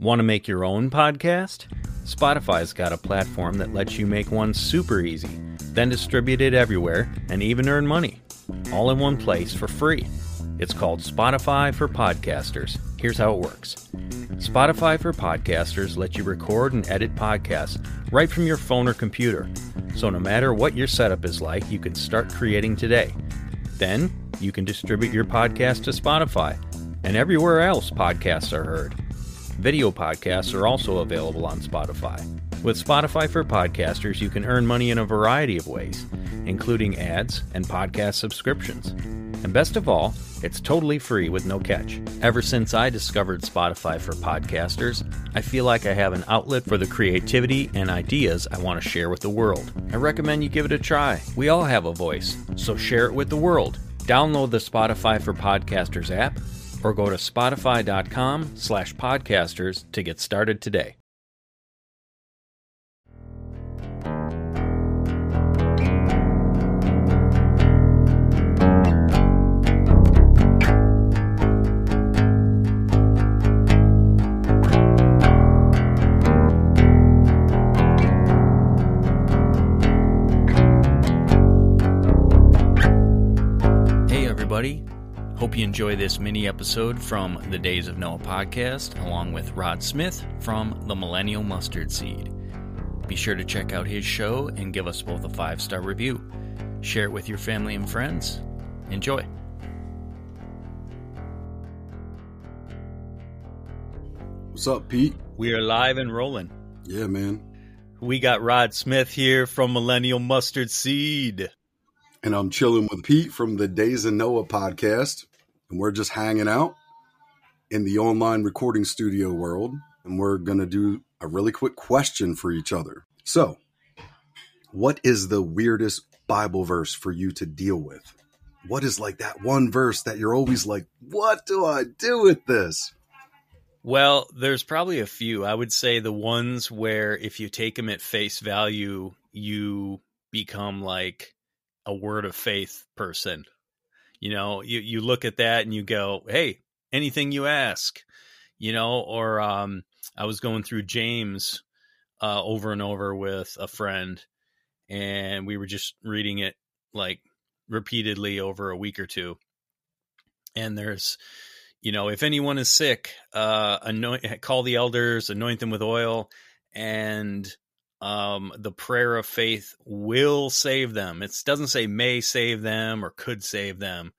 Want to make your own podcast? Spotify's got a platform that lets you make one super easy, then distribute it everywhere and even earn money. All in one place for free. It's called Spotify for Podcasters. Here's how it works Spotify for Podcasters lets you record and edit podcasts right from your phone or computer. So no matter what your setup is like, you can start creating today. Then you can distribute your podcast to Spotify and everywhere else podcasts are heard. Video podcasts are also available on Spotify. With Spotify for Podcasters, you can earn money in a variety of ways, including ads and podcast subscriptions. And best of all, it's totally free with no catch. Ever since I discovered Spotify for Podcasters, I feel like I have an outlet for the creativity and ideas I want to share with the world. I recommend you give it a try. We all have a voice, so share it with the world. Download the Spotify for Podcasters app or go to spotify.com slash podcasters to get started today. Hey, everybody. Hope you enjoy this mini episode from the Days of Noah podcast, along with Rod Smith from the Millennial Mustard Seed. Be sure to check out his show and give us both a five star review. Share it with your family and friends. Enjoy. What's up, Pete? We are live and rolling. Yeah, man. We got Rod Smith here from Millennial Mustard Seed. And I'm chilling with Pete from the Days of Noah podcast. And we're just hanging out in the online recording studio world. And we're going to do a really quick question for each other. So, what is the weirdest Bible verse for you to deal with? What is like that one verse that you're always like, what do I do with this? Well, there's probably a few. I would say the ones where if you take them at face value, you become like a word of faith person. You know, you, you look at that and you go, hey, anything you ask, you know, or um, I was going through James uh, over and over with a friend, and we were just reading it like repeatedly over a week or two. And there's, you know, if anyone is sick, uh, anoint, call the elders, anoint them with oil, and um, the prayer of faith will save them. It doesn't say may save them or could save them.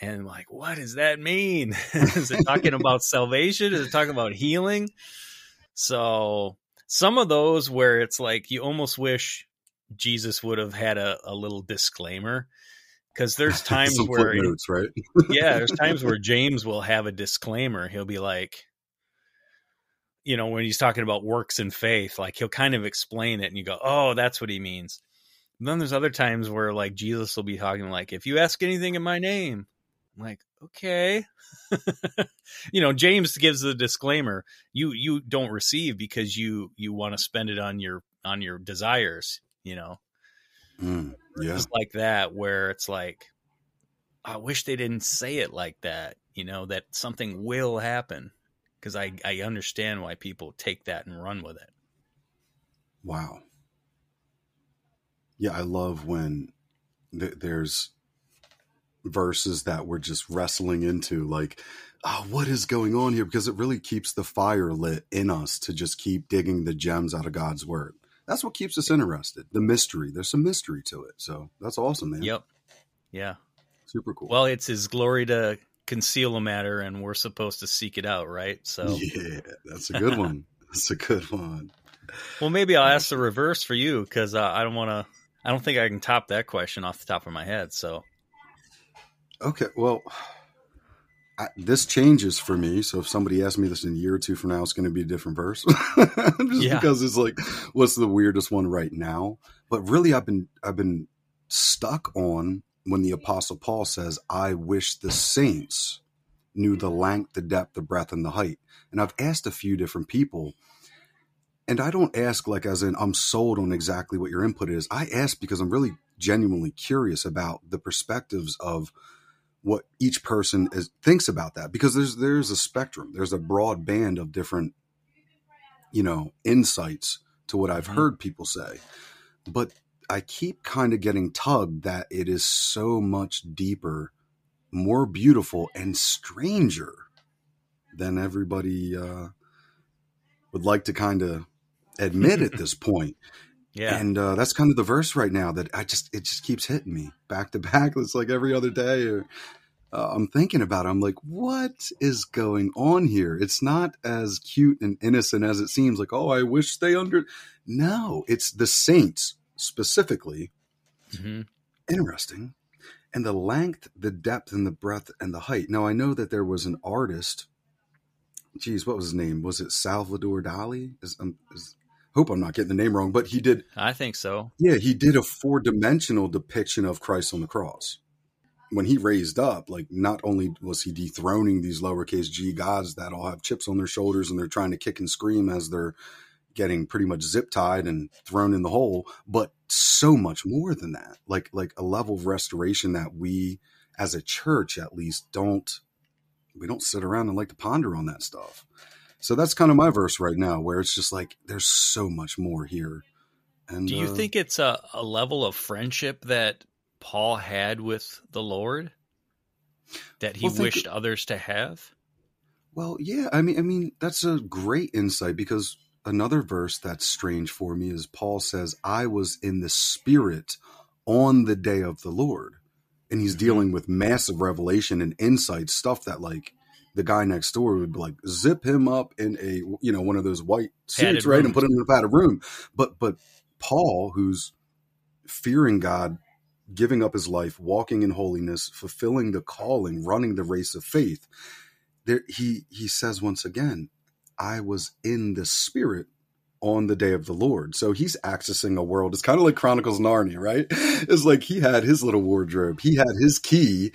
And I'm like, what does that mean? is it talking about salvation? Is it talking about healing? So some of those where it's like you almost wish Jesus would have had a, a little disclaimer because there's times where footnotes, right? yeah, there's times where James will have a disclaimer. He'll be like, you know, when he's talking about works and faith, like he'll kind of explain it and you go, oh, that's what he means. And then there's other times where like Jesus will be talking like, if you ask anything in my name, I'm like, okay. you know, James gives the disclaimer, you you don't receive because you you want to spend it on your on your desires, you know. Mm, yeah. Just like that where it's like I wish they didn't say it like that, you know, that something will happen because I I understand why people take that and run with it. Wow. Yeah, I love when th- there's verses that we're just wrestling into, like, oh, what is going on here? Because it really keeps the fire lit in us to just keep digging the gems out of God's word. That's what keeps us interested. The mystery. There's some mystery to it. So that's awesome, man. Yep. Yeah. Super cool. Well, it's his glory to conceal a matter and we're supposed to seek it out, right? So yeah, that's a good one. that's a good one. Well, maybe I'll ask the reverse for you because uh, I don't want to. I don't think I can top that question off the top of my head. So Okay, well, I, this changes for me. So if somebody asks me this in a year or two from now, it's going to be a different verse, just Yeah. because it's like, what's the weirdest one right now? But really, I've been I've been stuck on when the Apostle Paul says, "I wish the saints knew the length, the depth, the breadth, and the height." And I've asked a few different people, and I don't ask like as in I'm sold on exactly what your input is. I ask because I'm really genuinely curious about the perspectives of what each person is thinks about that because there's there's a spectrum there's a broad band of different you know, insights to what I've Mhm. heard people say. But I keep kind of getting tugged that it is so much deeper, more beautiful, and stranger than everybody uh, would like to kind of admit at this point. Yeah. And uh, that's kind of the verse right now that I just it just keeps hitting me back to back. It's like every other day. Or, uh, I'm thinking about it. I'm like, what is going on here? It's not as cute and innocent as it seems. Like, oh, I wish they under. No, it's the saints specifically. Mhm. Interesting. And the length, the depth, and the breadth and the height. Now I know that there was an artist. Geez, what was his name? Was it Salvador Dali? Is, um, is, hope I'm not getting the name wrong, but he did I think so. yeah, he did a four dimensional depiction of Christ on the cross. When he raised up, like not only was he dethroning these lowercase g gods that all have chips on their shoulders and they're trying to kick and scream as they're getting pretty much zip tied and thrown in the hole, but so much more than that. Like like a level of restoration that we as a church at least don't we don't sit around and like to ponder on that stuff. So that's kind of my verse right now, where it's just like there's so much more here. And Do you uh, think it's a, a level of friendship that Paul had with the Lord that he Well, wished others to have? Well, yeah, I mean, I mean, that's a great insight because another verse that's strange for me is Paul says, "I was in the Spirit on the day of the Lord," and he's Mhm. dealing with massive revelation and insight stuff that like the guy next door would be like zip him up in a you know one of those white suits, right, and put him in a padded room. But but Paul, who's fearing God, giving up his life, walking in holiness, fulfilling the calling, running the race of faith. There, he he says once again, "I was in the Spirit on the day of the Lord." So he's accessing a world. It's kind of like Chronicles of Narnia, right? It's like he had his little wardrobe, he had his key,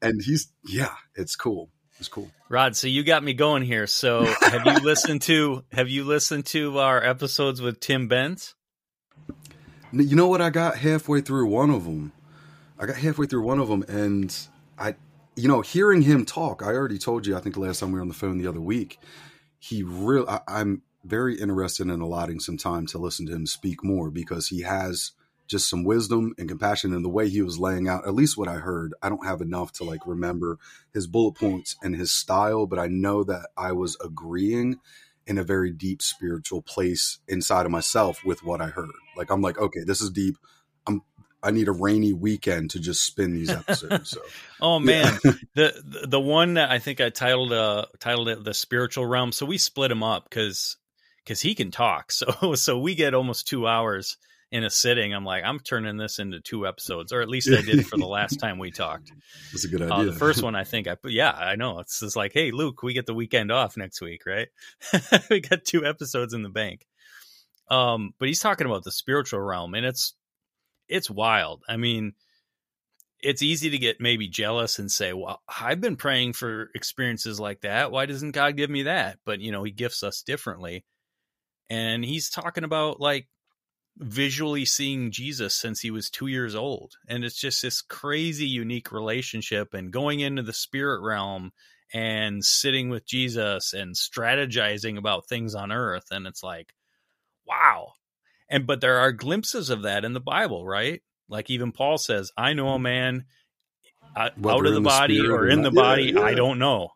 and he's yeah, it's cool. It's cool. Rod, so you got me going here. So have you listened to have you listened to our episodes with Tim Benz? You know what? I got halfway through one of them. I got halfway through one of them, and I, you know, hearing him talk. I already told you. I think the last time we were on the phone the other week, he real. I, I'm very interested in allotting some time to listen to him speak more because he has just some wisdom and compassion in the way he was laying out. At least what I heard. I don't have enough to like remember his bullet points and his style, but I know that I was agreeing in a very deep spiritual place inside of myself with what I heard. Like I'm like, okay, this is deep. I'm need a rainy weekend to just spin these episodes. So Oh man, the, the the one that I think I titled uh titled it the spiritual realm. So we split him up because because he can talk. So so we get almost two hours in a sitting. I'm like I'm turning this into two episodes, or at least I did for the last time we talked. that's a good idea. Uh, the first one I think I put. Yeah, I know. It's just like, hey, Luke, we get the weekend off next week, right? we got two episodes in the bank. Um, but he's talking about the spiritual realm, and it's it's wild. I mean, it's easy to get maybe jealous and say, "Well, I've been praying for experiences like that. Why doesn't God give me that?" But you know, He gifts us differently, and he's talking about like visually seeing Jesus since he was two years old. And it's just this crazy, unique relationship and going into the spirit realm and sitting with Jesus and strategizing about things on earth. And it's like, wow. And but there are glimpses of that in the Bible, right? Like even Paul says, I know a man uh, out of the in the body or in the not. Yeah, body, I don't know.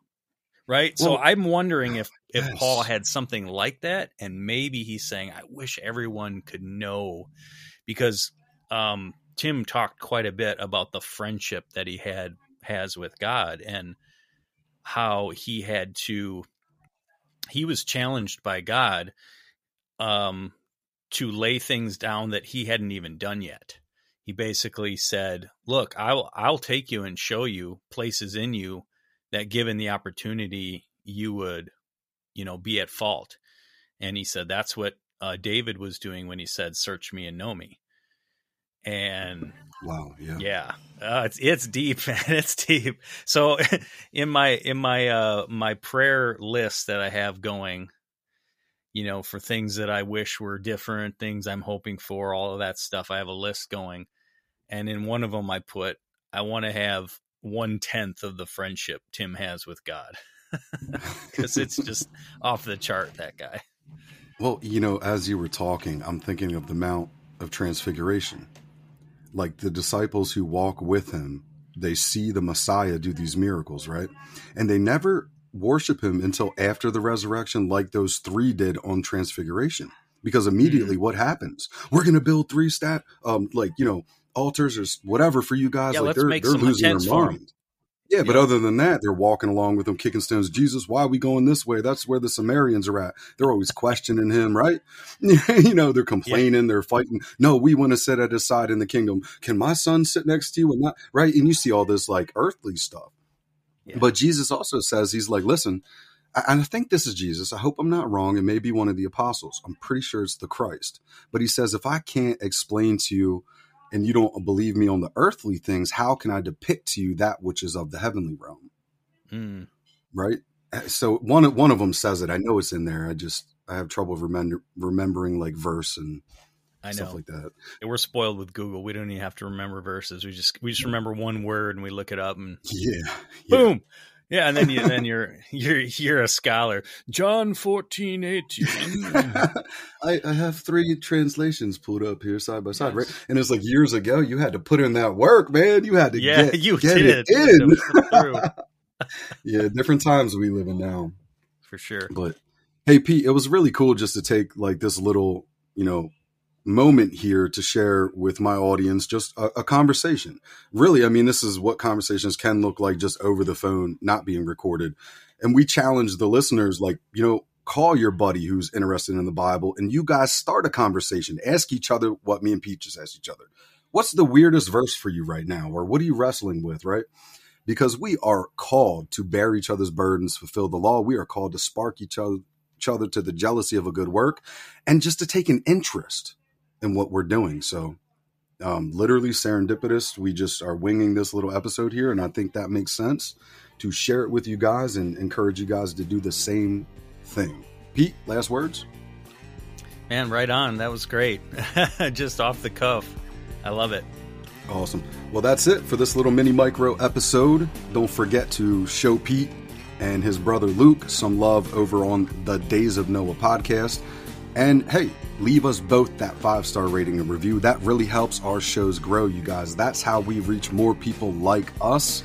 Right. so I'm wondering if if yes. Paul had something like that, and maybe he's saying, I wish everyone could know because um, Tim talked quite a bit about the friendship that he had has with God and how he had to he was challenged by God um, to lay things down that he hadn't even done yet. He basically said, "Look, I'll I'll take you and show you places in you that given the opportunity you would, you know, be at fault." And he said that's what uh, David was doing when he said, "Search me and know me." And wow, yeah. yeah, uh, it's it's deep, man. It's deep. So in my in my uh my prayer list that I have going, you know, for things that I wish were different, things I'm hoping for, all of that stuff, I have a list going, and in one of them I put I want to have one tenth of the friendship Tim has with God because it's just off the chart. That guy. Well, you know, as you were talking, I'm thinking of the Mount of Transfiguration. Like the disciples who walk with him, they see the Messiah do these miracles, right? And they never worship him until after the resurrection, like those three did on Transfiguration. Because immediately, Mm-hmm. what happens? We're going to build three stat, um, like you know, altars or whatever for you guys. Yeah, like let's they're make they're some losing their tents for 'em. mind. Yeah, but Yeah. other than that, they're walking along with him, kicking stones. Jesus, why are we going this way? That's where the Sumerians are at. They're always questioning him, right? you know, they're complaining, they're fighting. No, we want to sit at his side in the kingdom. Can my son sit next to you and not? Right? And you see all this like earthly stuff. Yeah. But Jesus also says, He's like, listen, I- and I think this is Jesus. I hope I'm not wrong. It may be one of the apostles. I'm pretty sure it's the Christ. But he says, if I can't explain to you and you don't believe me on the earthly things, how can I depict to you that which is of the heavenly realm? Mm. Right. So one of one of them says it. I know it's in there. I just I have trouble remember, remembering like verse and I stuff know. like that. We're spoiled with Google. We don't even have to remember verses. We just we just remember one word and we look it up and Yeah. yeah. boom. Yeah, and then you then you're you're you're a scholar. John 14, 18. I, I have three translations pulled up here side by side, Yes. right? And it's like years ago, you had to put in that work, man. You had to yeah, get, you get did it You in. to flip through, yeah, different times we live in now. for sure. But hey, Pete, it was really cool just to take like this little, you know, moment here to share with my audience just a, a conversation. Really, I mean, this is what conversations can look like just over the phone, not being recorded. And we challenge the listeners, like, you know, call your buddy who's interested in the Bible and you guys start a conversation. Ask each other what me and Pete just asked each other. What's the weirdest verse for you right now? Or what are you wrestling with, right? Because we are called to bear each other's burdens, fulfill the law. We are called to spark each other, each other to the jealousy of a good work and just to take an interest in what we're doing. So, um, literally serendipitous. We just are winging this little episode here, and I think that makes sense to share it with you guys and encourage you guys to do the same thing. Pete, last words. Man, right on. That was great. just off the cuff. I love it. Awesome. Well, that's it for this little mini micro episode. Don't forget to show Pete and his brother Luke some love over on the Days of Noah podcast. And hey, leave us both that five star rating and review. That really helps our shows grow, you guys. That's how we reach more people like us.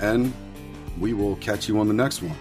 And we will catch you on the next one.